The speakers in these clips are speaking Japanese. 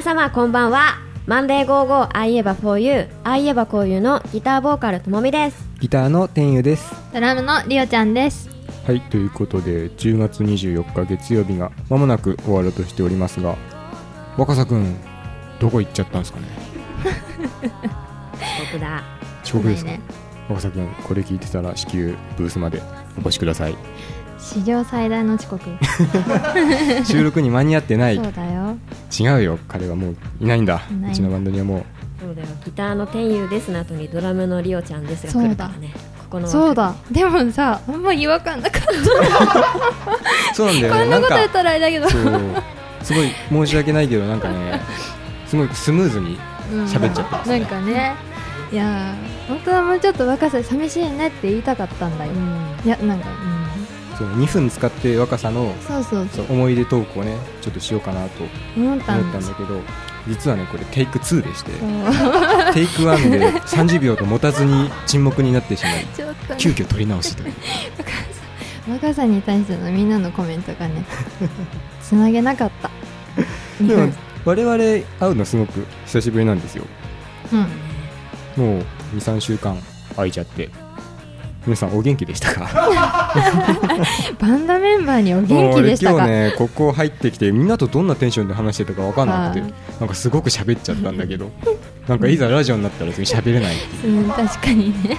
皆様こんばんは。マンデーゴーゴーあいえば for you あいえばこういうのギターボーカルともみです。ギターの天佑です。ドラムのリオちゃんです。はいということで10月24日月曜日がまもなく終わろうとしておりますが若狭くんどこ行っちゃったんですかね？僕だ。遅刻ですか、ね。若狭くんこれ聞いてたら至急ブースまでお越しください史上最大の遅刻。収録に間に合ってない。そうだよ。違うよ。彼はもういないんだ。いない。うちのバンドにはもう。そうだよ。ギターの天佑ですの後にドラムのリオちゃんですが来るからね。ここのそうだ。で。もさあんま違和感なかっ そうなんだよた こねなんなこと言ったらあれだけど。すごい申し訳ないけどなんかねすごいスムーズにうん。喋っちゃってますね。なんかね。いやー本当はもうちょっと若さ寂しいねって言いたかったんだよ。うん。いやなんかそう2分使って若さのうんそうそう。そう思い出トークをねちょっとしようかなと思った思んだけど実はねこれテイク2でして テイク1で30秒と持たずに沈黙になってしまい ね。急遽取り直しという。若さに対してのみんなのコメントがねつなげなかった。でも我々会うのすごく久しぶりなんですよ。うん。もう23週間空いちゃって皆さんお元気でしたか？バンドメンバーにお元気でした今日ねここ入ってきてみんなとどんなテンションで話してたか分かんなくてはい。なんかすごく喋っちゃったんだけどなんかいざラジオになったら次喋れないっていう。うん確かにね。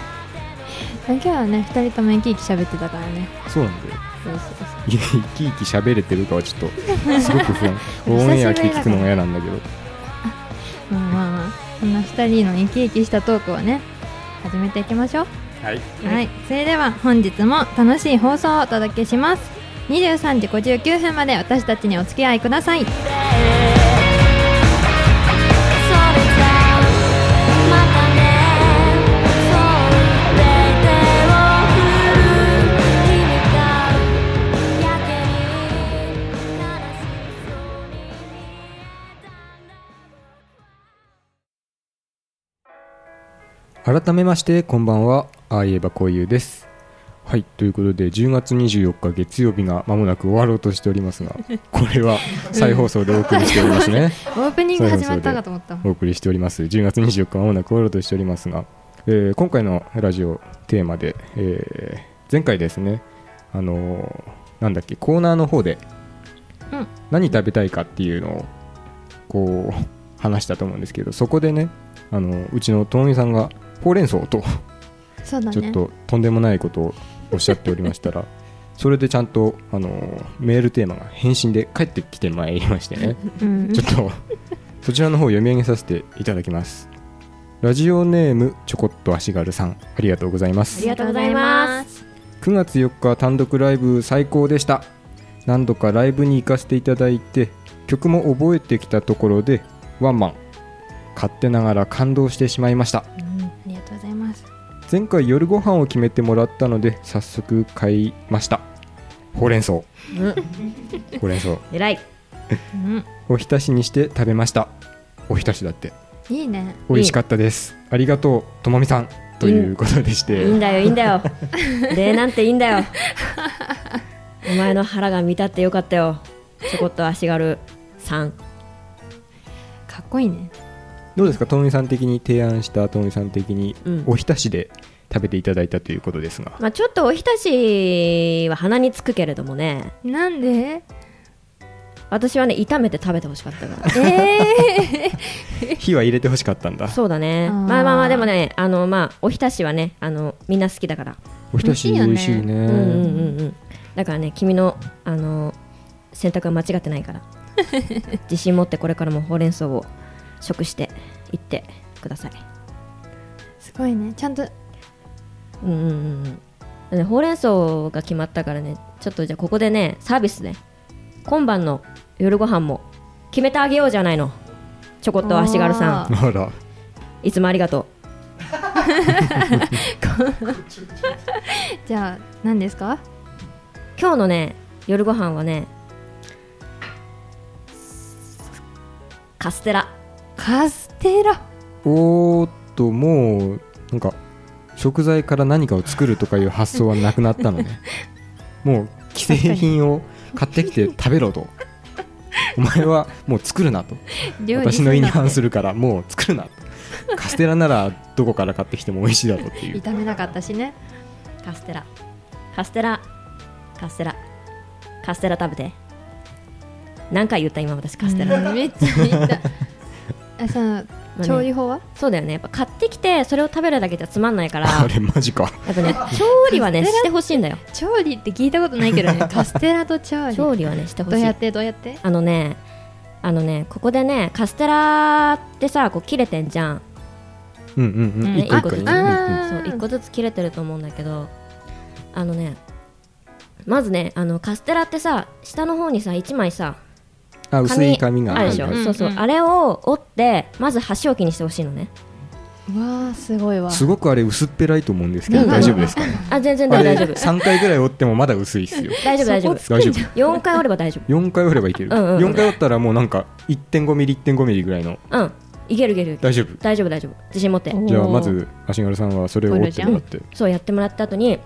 今日はね2人とも生き生き喋ってたからね。そうなんだよ。そ生き生き喋れてるかはちょっとすごく不安。オンエア聞聞くのが嫌なんだけど。まあまあまあ。そんな2人の生き生きしたトークをね始めていきましょうはい。はい、それでは本日も楽しい放送をお届けします。23時59分まで私たちにお付き合いください。改めましてこんばんはああ言えばこういうです。はいということで10月24日月曜日がまもなく終わろうとしておりますが これは再放送でお送りしておりますね。オープニング始まったかと思った。お送りしております。10月24日まもなく終わろうとしておりますが、えー今回のラジオテーマで、えー前回ですねあのーなんだっけコーナーの方で、うん。何食べたいかっていうのをこう話したと思うんですけどそこでねあのうちのともみさんがほうれん草とそうだね。ちょっととんでもないことをおっしゃっておりましたら それでちゃんとあのメールテーマが返信で返ってきてまいりましてね。うん。ちょっとそちらの方を読み上げさせていただきます。ラジオネームちょこっと足軽さんありがとうございます。ありがとうございます。9月4日単独ライブ最高でした。何度かライブに行かせていただいて曲も覚えてきたところでワンマン。勝手ながら感動してしまいました。うん前回夜ご飯を決めてもらったので早速買いました。ほうれん草。ほうん。うれん草。偉い。うん。おひたしにして食べました。おひたしだって。いいね。美味しかったです。ありがとうともみさん。ということでして、いいんだよいいんだよ。礼なんていいんだよ。お前の腹が満たってよかったよ。ちょこっと足軽さん。かっこいいねどうですか？ともみさん的に提案したともみさん的にうん。おひたしで食べていただいたということですが、まあちょっとおひたしは鼻につくけれどもね。なんで？私はね炒めて食べてほしかったから。え 火は入れてほしかったんだ。そうだね。まあまあまあでもねあのまあおひたしはねあのみんな好きだから。おひたし美美味しいよね。味しいね。うんうんうんうん。だからね君のあの選択は間違ってないから。自信持ってこれからもほうれん草を食していってください。ー、すごいね。ちゃんと。うんうんうんほうれん草が決まったからね。ちょっとじゃあここでねサービスね。今晩の夜ご飯も決めてあげようじゃないの。ちょこっと足軽さん。あら。いつもありがと じゃあ何ですか？う今日のね夜ご飯はねカステラカステラ。おーっともうなんか食材から何かを作るとかいう発想はなくなったのね。もう既製品を買ってきて食べろと。お前はもう作るなと。私の意に反するるからもう作るなと。カステラならどこから買ってきても美味しいだろうっていう。炒めなかったしね。カステラ。カステラ。カステラ。カステラ食べて。何回言った今私カステラ、う んめっちゃ言った。あそのまあね。調理法は？そうだよね。やっぱ買ってきてそれを食べるだけじゃつまんないから。あれマジか。やっぱね調理はねしてほしいんだよ。調理って聞いたことないけどね。カステラと調理。調理はねしてほしい。どうやってどうやって？あのねあのねここでねカステラってさこう切れてんじゃん。うんうんうん。うん一個一個にね一個ずつ切れてると思うんだけどあのねまずねあのカステラってさ下の方にさ1枚さあ薄い紙があるでしょ、そうそう、うん。うんあれを折ってまず箸置きにしてほしいのね。うわーすごいわ。すごくあれ薄っぺらいと思うんですけどうん。大丈夫ですかね？あ全然大丈夫。3回ぐらい折ってもまだ薄いっすよ。大丈夫大丈夫。大丈夫4回折れば大丈4回折ればいける、うんうん4回折ったらもうなんか1.5ミリ1.5ミリぐらいの。夫うん。いけるいける大丈夫。大丈夫大丈夫。自信持って。おじゃあまず足軽さんはそれを折ってもらって。そうやってもらった後に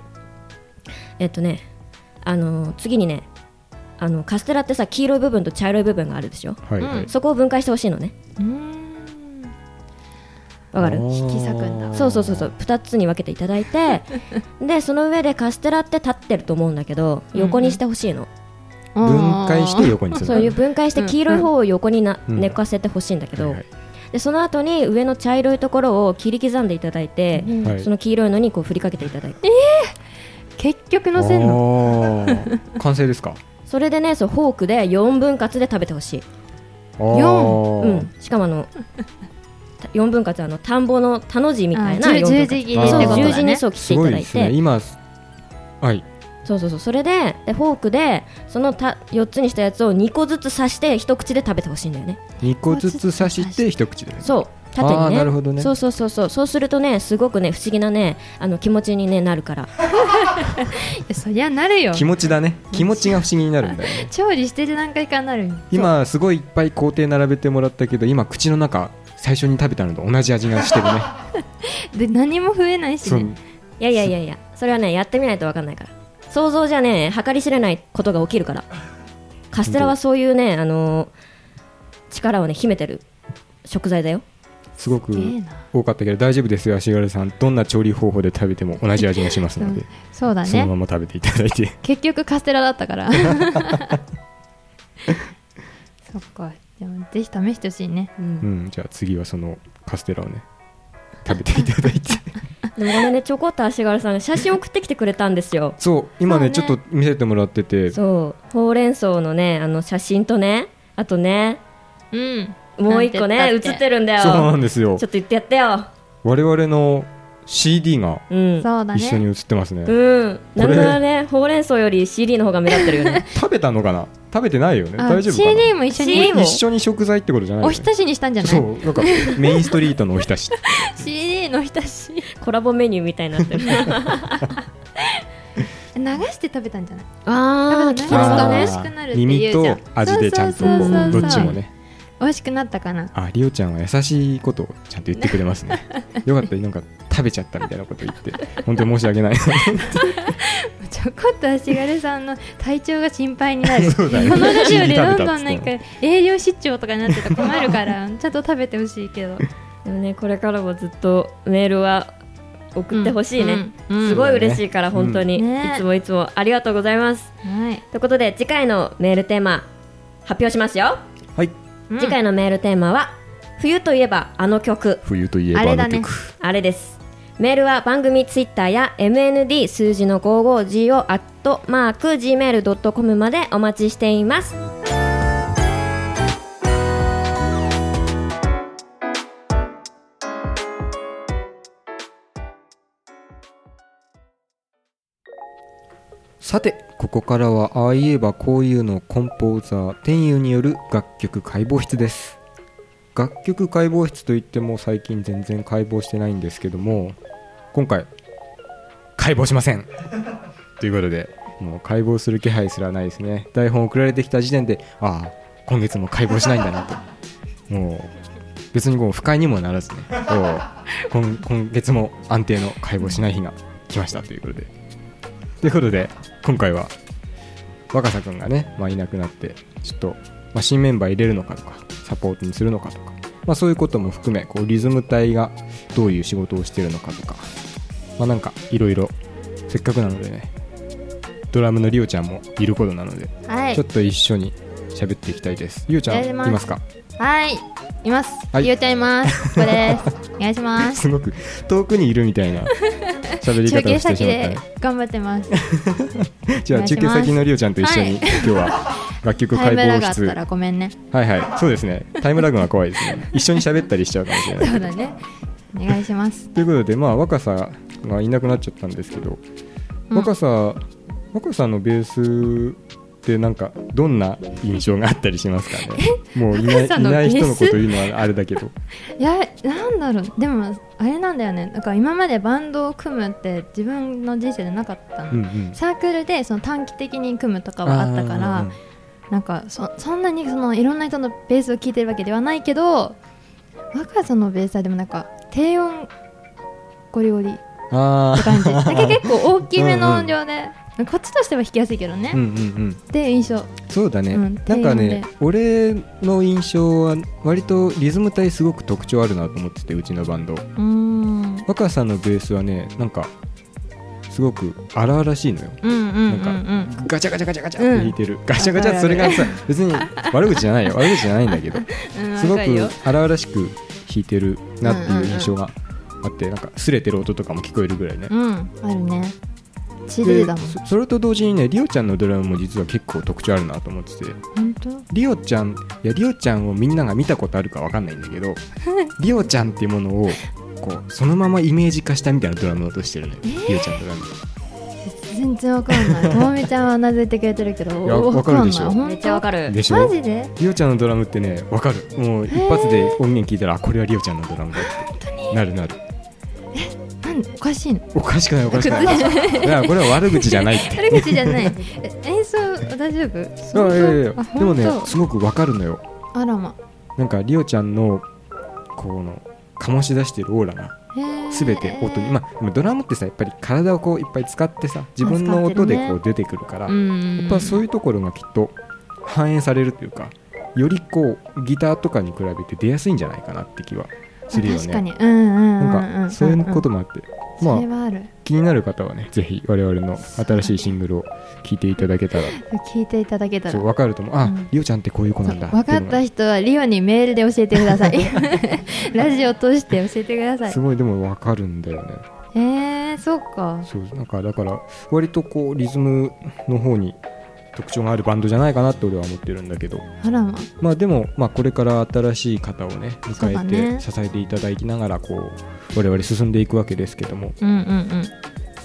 えっとねあのー次にねあのカステラってさ黄色い部分と茶色い部分があるでしょ？はいはい、うん。そこを分解してほしいのね。うーん。わかる？引き裂くんだ。そうそうそうそう。2つに分けていただいて でその上でカステラって立ってると思うんだけど横にしてほしいの、分解して横にするそういう分解して黄色い方を横にな、うん。寝かせてほしいんだけど、はいはい。でその後に上の茶色いところを切り刻んでいただいて、はい。その黄色いのにこう振りかけていただいて。結局のせんの完成ですか？それでねそうフォークで4分割で食べてほしい、あー。うん、しかもあの 4分割あの田んぼの田の字みたいなあ4分割。十字切りってそうことだね。十字にそう切ってすごいですいただいてね。今はいそうそうそう。それででフォークでそのた4つにしたやつを2個ずつ刺して一口で食べてほしいんだよね。2個ずつ刺して一口でね。そう。縦にね。なるほどね。そうそうそうそう。そうするとねすごくね不思議なねあの気持ちに、ね、なるから。いやそりゃなるよ。気持ちだね。気持ちが不思議になるんだよね。調理してる段階からなるよ。今すごいいっぱい工程並べてもらったけど今口の中最初に食べたのと同じ味がしてるね。で何も増えないしね。いやいやいやいや。それはねやってみないと分かんないから想像じゃね計り知れないことが起きるから。カステラはそういうねあのー力をね秘めてる食材だよ。すごく多かったけど大丈夫ですよ足軽さん。どんな調理方法で食べても同じ味がしますので、そうだそのまねま食べていただいて。結局カステラだったから。そっか。でもぜひ試してほしいね。うんうん。じゃあ次はそのカステラをね食べていただいて でもこれねちょこっと足軽さんが写真送ってきてくれたんですよ。そう今ねね。ょっと見せてもらってて。そう。ほうれん草のねあの写真とねあとねうん。もう一個ね写ってるんだよ。そうなんですよ。ちょっと言ってやってよ。我々の CD が一緒にね写ってますね。うん。なこれ。んならねほうれん草より CD の方が目立ってるよね。食べたのかな？食べてないよね。あ大丈夫かな？CD も一緒に。も一緒に食材ってことじゃないおひたしにしたんじゃない？そう。なんかメインストリートのおひたし。CD のおひたし。コラボメニューみたいになってる。流して食べたんじゃない？あー。聞きながらね美味しくなるって言う耳と味でちゃんとどっちもね美味しくなったかな？あリオちゃんは優しいことをちゃんと言ってくれますね。よかったなんか食べちゃったみたいなこと言って。本当に申し訳ない。ちょこっと足軽さんの体調が心配になる。そうだよこのラジオでどんどんなんか営業失調とかになってたら困るからちゃんと食べてほしいけど。でもねこれからもずっとメールは送ってほしいね、うんうん。すごい嬉しいから本当に、うん。ね。いつもいつもありがとうございます。はい。ということで次回のメールテーマ発表しますよ、はいうん。次回のメールテーマは冬といえばあの曲。冬といえばああれだね。の曲あれです。メールは番組ツイッターや MND 数字の 55G をアットマーク Gmail.com までお待ちしていますさてここからはああ言えばこういうのコンポーザー天佑による楽曲解剖室です。楽曲解剖室といっても最近全然解剖してないんですけども今回解剖しません。ということでもう解剖する気配すらないですね。台本送られてきた時点でああ今月も解剖しないんだなと。もう別にこう不快にもならずね。今今月も安定の解剖しない日が来ましたということでということで今回は若狭君がね、まあ、いなくなってちょっとまあ、新メンバー入れるのかとかサポートにするのかとか、まあ、そういうことも含めこうリズム隊がどういう仕事をしてるのかとか、まあ、なんかいろいろせっかくなのでねドラムのリオちゃんもいることなので、はい。ちょっと一緒に喋っていきたいです。リオちゃんいます。ますか？はい。います。はい。りおちゃんいます。ここです。お願いします。すごく遠くにいるみたいな喋り中継方をして先で頑張ってますじゃあ中継先のリオちゃんと一緒に、はい。今日は楽曲解剖室。ムラグあったらごめんね。はいはい。そうですね。タイムラグが怖いですね。一緒に喋ったりしちゃうかもしれない。そうだね。お願いします。ということでまあ若さがいなくなっちゃったんですけど、うん。若さ若さのベースってなんかどんな印象があったりしますかね？もういないない人のこと言うのはあれだけど。いやなんだろう。でもあれなんだよね。だから今までバンドを組むって自分の人生でなかったの、うんうん。サークルでその短期的に組むとかはあったからなんかそそんなにそのいろんな人のベースを聴いてるわけではないけど若さのベースはでもなんか低音ゴリゴリ。ってあ感じ。結構大きめの音量でこっちとしては弾きやすいけどね、ーうんうんうん。って印象。そうだね、うんなんかね俺の印象は割とリズム体すごく特徴あるなと思っててうちのバンド。うーん。若さんのベースはねなんかすごく荒々しいのよ。うんうんうんうんなんガチャガチャガチャガチャって弾いてる、ガチャガチャそれがさ別に悪口じゃないよ。悪口じゃないんだけど。うんすごく荒々しく弾いてるなっていう印象があってなんか擦れてる音とかも聞こえるぐらいね。うんあるね血で出だもん。そそれと同時にねリオちゃんのドラムも実は結構特徴あるなと思ってて。本当？リオちゃんいやリオちゃんをみんなが見たことあるかわかんないんだけどリオちゃんっていうものをこうそのままイメージ化したみたいなドラムの音してるね、リオちゃんのドラム全然わかんない。と もみちゃんはうなずいてくれてるけどいやわかるでしょ。わんない。めっちゃわかるでしょ？マジで？リオちゃんのドラムってねわかる。もう一発で音源聞いたらあこれはリオちゃんのドラムだって。なるなるなんおかしいの。おかしくないおかしくない。いやこれは悪口じゃないって。悪口じゃない。え演奏大丈夫？いやいやいや。あでもねすごくわかるのよ。あらま。なんかリオちゃんのこの醸し出してるオーラがへー。全て音に、まあ、ドラムってさやっぱり体をこういっぱい使ってさ自分の音でこう出てくるから、うんやっぱそういうところがきっと反映されるというかよりこうギターとかに比べて出やすいんじゃないかなって気はするよね。確かに。うんうんうんうんなんかそういうこともあって、まあ気になる方はねぜひ我々の新しいシングルを聴いていただけたら。聞いていただけたら。分かると思う。あ、うん。リオちゃんってこういう子なんだ。分かった人はリオにメールで教えてください。ラジオ通して教えてください。すごいでも分かるんだよね。えー、そうか。そうなんかだから割とこうリズムの方に特徴があるバンドじゃないかなって俺は思ってるんだけど。あら。ままあでも、まあ、これから新しい方をね迎えね。て支えていただきながらこう我々進んでいくわけですけども。うんうん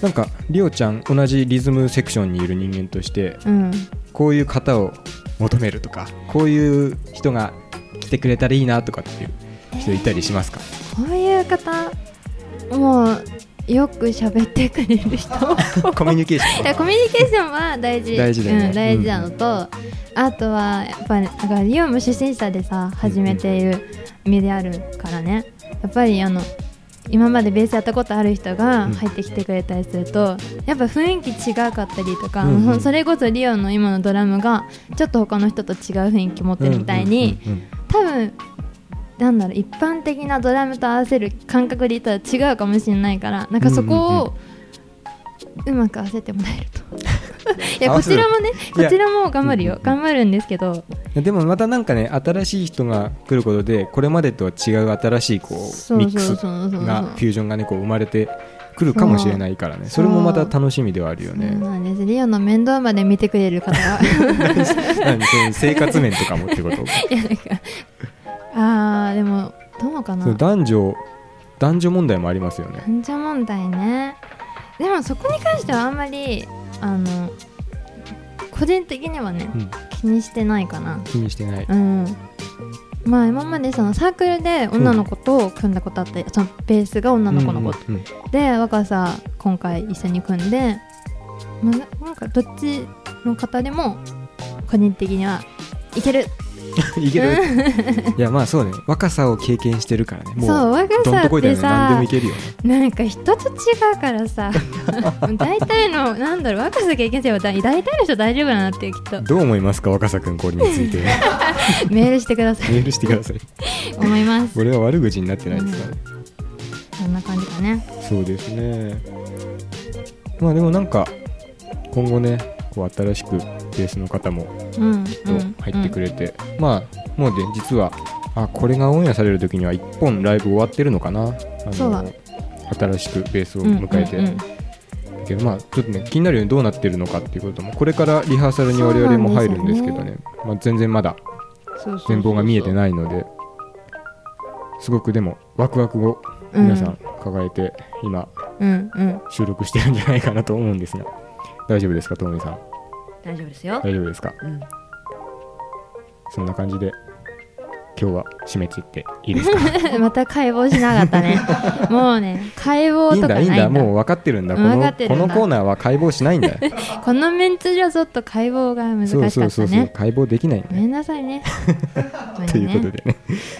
なんかリオちゃん同じリズムセクションにいる人間としてうん。うんこういう方を求めるとかこういう人が来てくれたらいいなとかっていう人いたりしますか、こういう方もうよく喋ってくれる人。コミュニケーション。いやコミュニケーションは大事。大事だよね。うん、大事なのと、あとはやっぱりだからリオも初心者でさ始めている身であるからね。やっぱりあの今までベースやったことある人がうん。入ってきてくれたりすると、やっぱ雰囲気違かったりとか、うんうん。それこそリオの今のドラムがちょっと他の人と違う雰囲気持ってるみたいに、うんうんうん。多分なんだろう一般的なドラムと合わせる感覚で言ったら違うかもしれないからなんかそこをうまく合わせてもらえると。いやこちらもねこちらも頑張るよ。頑張るんですけど。でもまたなんかね新しい人が来ることでこれまでとは違う新しいこそううミックスそう。そうそうがフュージョンがねこう生まれてくるかもしれないからね。それもまた楽しみではあるよそうねなんです。リオの面倒まで見てくれる方が 何そういう生活面とかもってこと？いやなんかもどうかな男女男女問題もありますよね。男女問題ね。でもそこに関してはあんまりあの個人的にはねうん。気にしてないかな。気にしてない。うん。まあ今までそのサークルで女の子と組んだことあって、そのベースが女の子の子うんうんで若さ今回一緒に組んで、まあ、ななんかどっちの方でも個人的にはいけるうん いけるいやまあそうね。若さを経験してるからね。もそう若さってとこいだよね何でさもいけるよね。なんか人と違うからさ。大体のなんだろう若さ経験すれば大大体の人大丈夫だなってきっと。どう思いますか若さくんこれについて。メールしてください。メールしてください。思います。俺は悪口になってないですからね、そんな感じかね。そうですね。まあでもなんか今後ねこう新しくベースの方もうんきっと入ってくれて、まあもうで実はあこれがオンエアされる時には1本ライブ終わってるのかな？あそうだ。新しくベースをうん迎えて、うんうんだけどまあちょっとね気になるようにどうなってるのかっていうこともこれからリハーサルに我々も入るんですけどね。まあ、全然まだ全貌が見えてないのですごくでもワクワクをうん皆さん。抱えて今うんうん。収録してるんじゃないかなと思うんですが大丈夫ですかトモミさん？大丈夫ですよ、大丈夫ですか？うん、そんな感じで今日は締めていっていいですか？また解剖しなかったね。もうね解剖いいんだ。いいんだだ。もう分かってるんだ。このこのコーナーは解剖しないんだよ。このメンツじゃちょっと解剖が難しかったそうそうそうそう。ね解剖できないんだよ。ごめんなさいね。ということでね。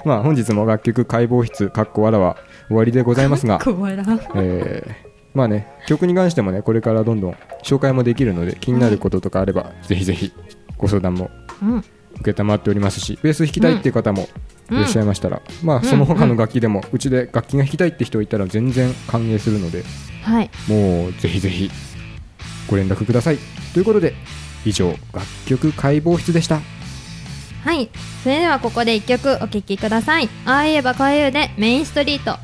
まあ本日も楽曲解剖室かっこわらは終わりでございますが怖いなえーまあね曲に関してもねこれからどんどん紹介もできるので気になることとかあれば、ぜひぜひご相談もうん。承っておりますしベース弾きたいっていう方もいらっしゃいましたら、まあんその他の楽器でもうちで楽器が弾きたいって人いたら全然歓迎するのではい。もうぜひぜひご連絡ください。ということで以上楽曲解剖室でした。はい。それではここで一曲お聴きください。ああ言えばこういうでメインストリート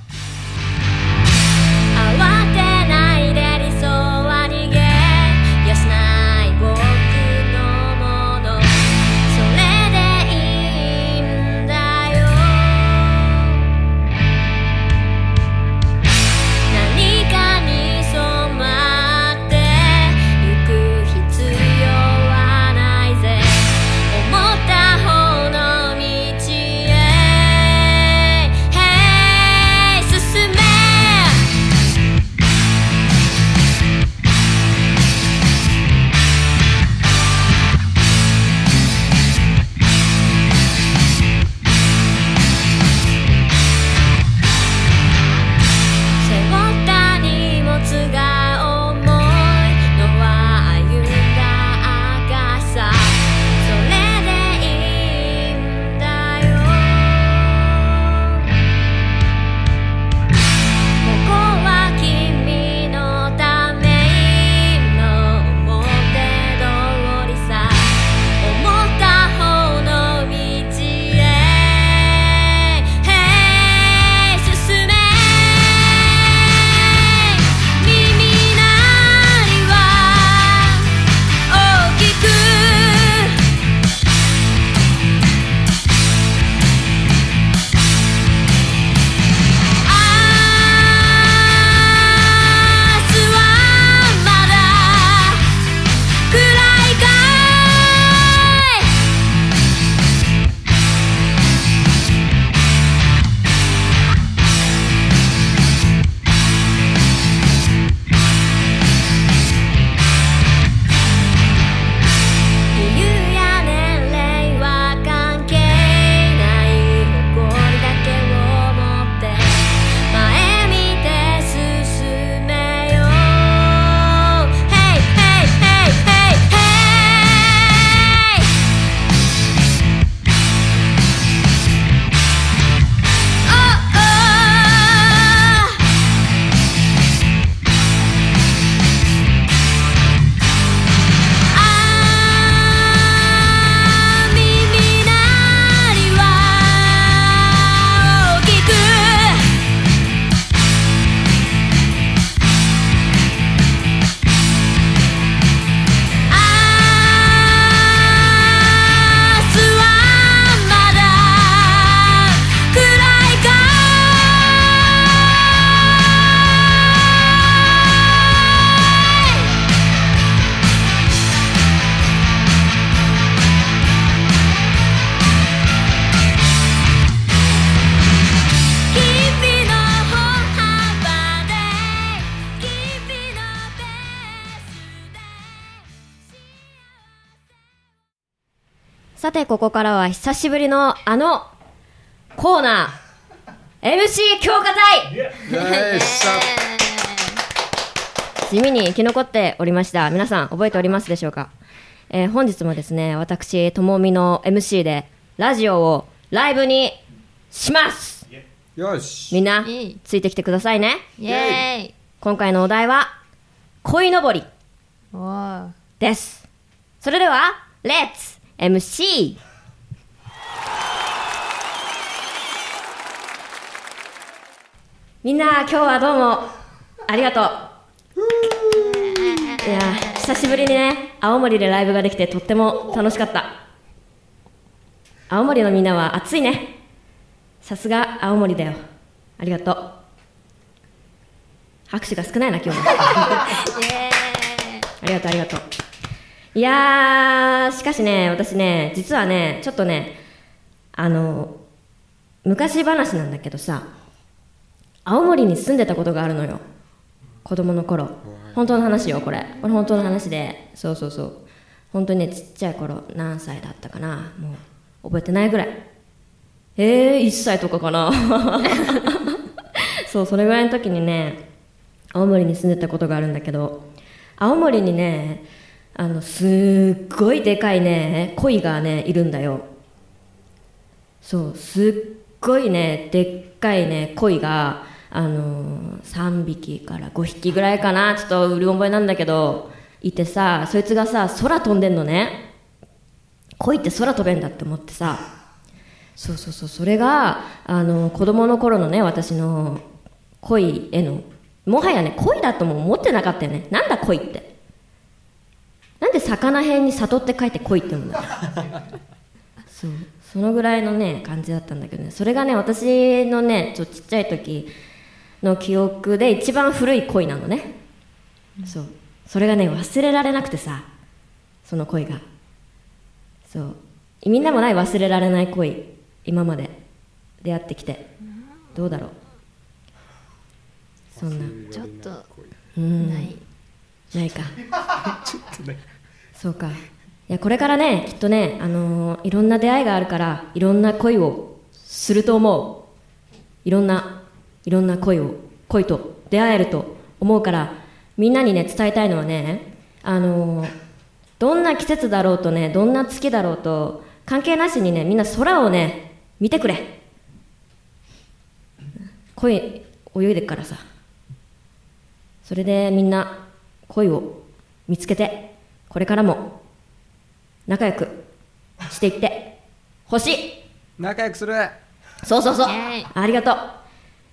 さてここからは久しぶりのあのコーナー。MC 強化隊地味に生き残っておりました。皆さん覚えておりますでしょうか、えー本日もですね私ともみの MC でラジオをライブにします。よし。みんなついてきてくださいね。イエーイ。今回のお題は鯉のぼり。です。それではレッツ MC みんな今日はどうもありがとう。いや久しぶりにね青森でライブができてとっても楽しかった。青森のみんなは暑いね。さすが青森だよ。ありがとう。拍手が少ないな今日も。ありがとうありがとういやーしかしね私ね実はねちょっとねあの昔話なんだけどさ青森に住んでたことがあるのよ子供の頃。本当の話よこれ。これ本当の話で。そうそうそう。本当にねちっちゃい頃何歳だったかなもう覚えてないぐらい。えー、1歳とかかな。そうそれぐらいの時にね青森に住んでたことがあるんだけど青森にねあのすっごいでかいね鯉がねいるんだよ。そうすっごいねでっかいね鯉があのー、3匹から5匹ぐらいかな。ちょっとうる覚えなんだけどいてさそいつがさ空飛んでんのね。鯉って空飛べんだって思ってさ。そうそうそうそれがあの子供の頃のね私の恋へのもはやね恋だとも思ってなかったよね。なんだ恋って。で魚辺に里って書いて恋って言うんだ。そう。そのぐらいのね感じだったんだけどね。それがね私のねちょっとちっちゃい時の記憶で一番古い恋なのね。そう。それがね忘れられなくてさ。その恋が。そう。みんなもない忘れられない恋。今まで。出会ってきて。どうだろう。そんな。ちょっとうん。ない。ないか そうか。いやこれからねきっとね、あのーいろんな出会いがあるからいろんな恋をすると思う。いろんないろんな恋を恋と出会えると思うからみんなにね伝えたいのはねあのーどんな季節だろうとねどんな月だろうと関係なしにねみんな空をね見てくれ。恋泳いでっからさ。それでみんな恋を見つけて。これからも仲良くしていってほしい。仲良くする。そうそうそう。ありがとう。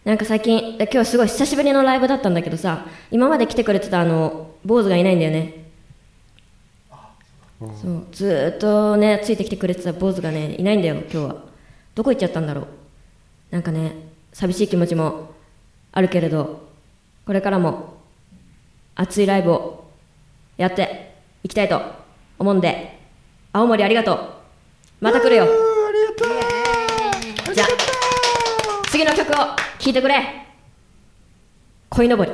なんか最近今日すごい久しぶりのライブだったんだけどさ今まで来てくれてたあの坊主がいないんだよね。そうずーっとねついてきてくれてた坊主がねいないんだよ今日は。どこ行っちゃったんだろう。なんかね寂しい気持ちもあるけれどこれからも熱いライブをやっていきたいと思うんで青森ありがとう。また来るよ。じゃあ次の曲を聴いてくれ。鯉のぼり。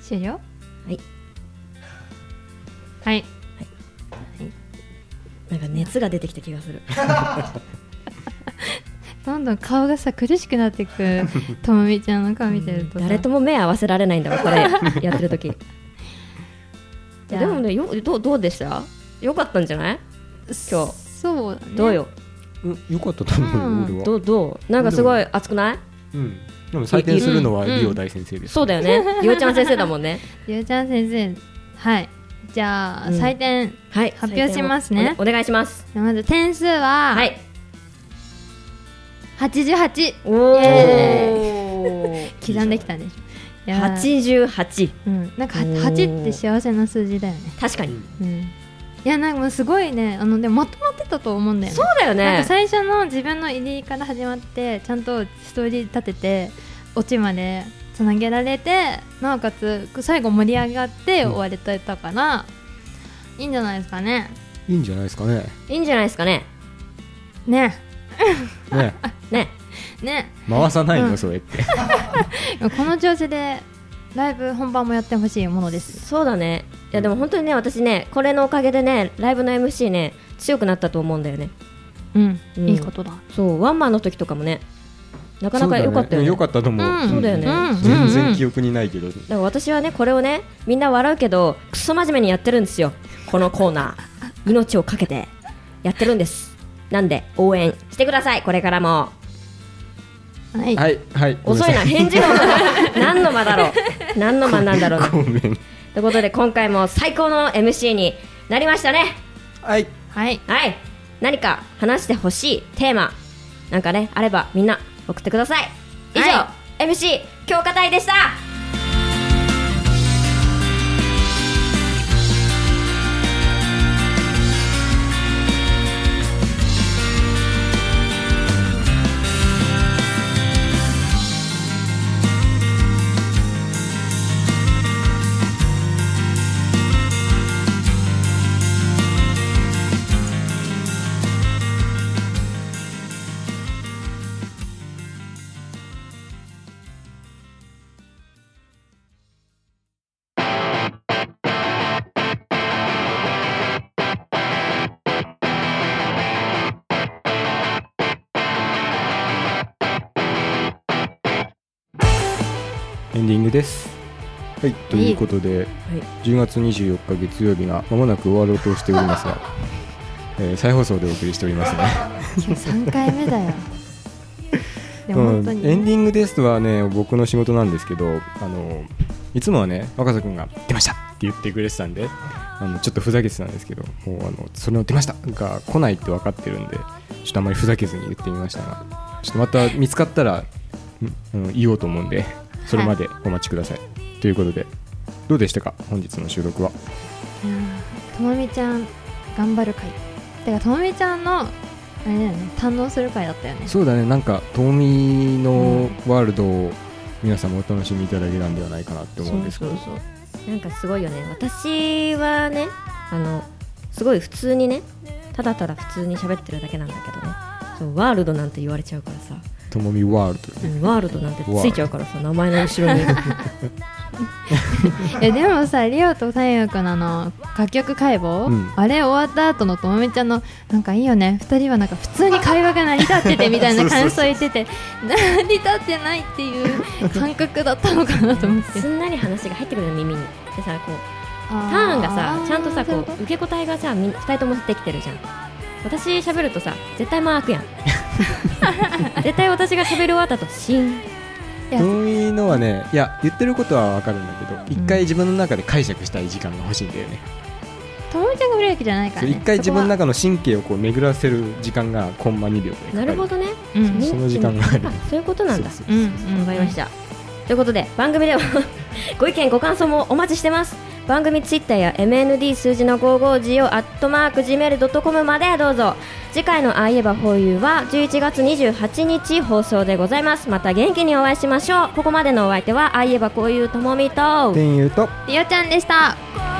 終了はい。はい。なんか熱が出てきた気がする どんどん顔がさ苦しくなっていくともみちゃんの顔見てるとさ。誰とも目合わせられないんだわこれ。やってる時。じゃあ。でもねよどうどうでした？よかったんじゃない？今日。そうだね。どうよ？うんよかったと思うよ、うん。俺は。どうどう？なんかすごい熱くない？うん。でも採点するのはリオ大先生です、そうだよね。りょうちゃん先生だもんね。ゆうちゃん先生。はい。じゃあ、うん。採点はい。発表しますね。おお願いします。まず点数は、はい88おイエー。刻んできたでしょいや88うん、なんかはおー。8って幸せな数字だよね、確かに。うん、いやなんかもうすごいね。あのでもまとまってたと思うんだよね。そうだよなんかね最初の自分の入りから始まってちゃんとストーリー立ててオチまでつなげられてなおかつ最後盛り上がってうん。終われてたから、いいんじゃないですかね。いいんじゃないですかね。いいんじゃないですかね。ね。ね ね。ね。回さないの、うん。そうやって。この調子でライブ本番もやってほしいものですそうだね。いやでも本当にね私ねこれのおかげでねライブの MC ね強くなったと思うんだよね。うん、うん。いいことだ。そうワンマンの時とかもねなかなか良かったよね。良かったと思う、うん。そうだよね。うん。全然記憶にないけど、だから私はねこれをねみんな笑うけどクソ真面目にやってるんですよ。このコーナー。命をかけてやってるんですなんで応援してください。これからも。はい。はいはい。遅いな。返事が遅い。何の間だろう。何の間なんだろうなごめん。ということで今回も最高の MC になりましたね。はい。はい。はい。何か話してほしいテーマ。なんかねあればみんな送ってください。以上、は MC 強化隊でしたエンディングです。はい。ということで、はい。10月24日月曜日がまもなく終わろうとしておりますが、えー再放送でお送りしておりますね。3回目だよ。でもうん本当に、エンディングですはね僕の仕事なんですけどあのいつもはね若狭君が「出ました!」って言ってくれてたんであのちょっとふざけてたんですけどもうあのそれの「出ました!」が来ないって分かってるんでちょっとあまりふざけずに言ってみましたがちょっとまた見つかったら、んうん、言おうと思うんでそれまでお待ちください、ということでどうでしたか？本日の収録は。ともみちゃん頑張る会。てかともみちゃんのあれだよね堪能する会だったよね。そうだね。なんか遠見のワールドを皆さんもお楽しみいただけたんではないかなって思うんですけど。そう。なんかすごいよね。私はねあのすごい普通にねただただ普通に喋ってるだけなんだけどね。そうワールドなんて言われちゃうからさ、ともみワールドうんワールドなんてついちゃうからさ名前の後ろに。え でもさリオと太陽くんのあの楽曲解剖、うん。あれ終わった後のともみちゃんのなんかいいよね。2人はなんか普通に会話が成り立っててみたいな感想言ってて 成り立ってないっていう感覚だったのかなと思って。すんなり話が入ってくるの耳に。でさこうタターンがさちゃんとさこう受け答えがさみん2人ともできてるじゃん。私喋るとさ絶対間空くやん 絶対私が喋り終わったとシーン。いのはねいや言ってることはわかるんだけど一回自分の中で解釈したい時間が欲しいんだよね。ともみちゃんが振るわけじゃないから一回自分のそ中の神経をこう巡らせる時間がコンマ2秒なるほどね。うん。その時間がある。あそういうことなんだ。わかりました。ということで番組ではご意見ご感想もお待ちしてます番組ツイッターや MND 数字の55をアットマーク Gmail.com までどうぞ。次回の「あいえばフォーユーは11月28日放送でございます。また元気にお会いしましょう。ここまでのお相手はあいえばこういうともみと天佑と。リオちゃんでした。こ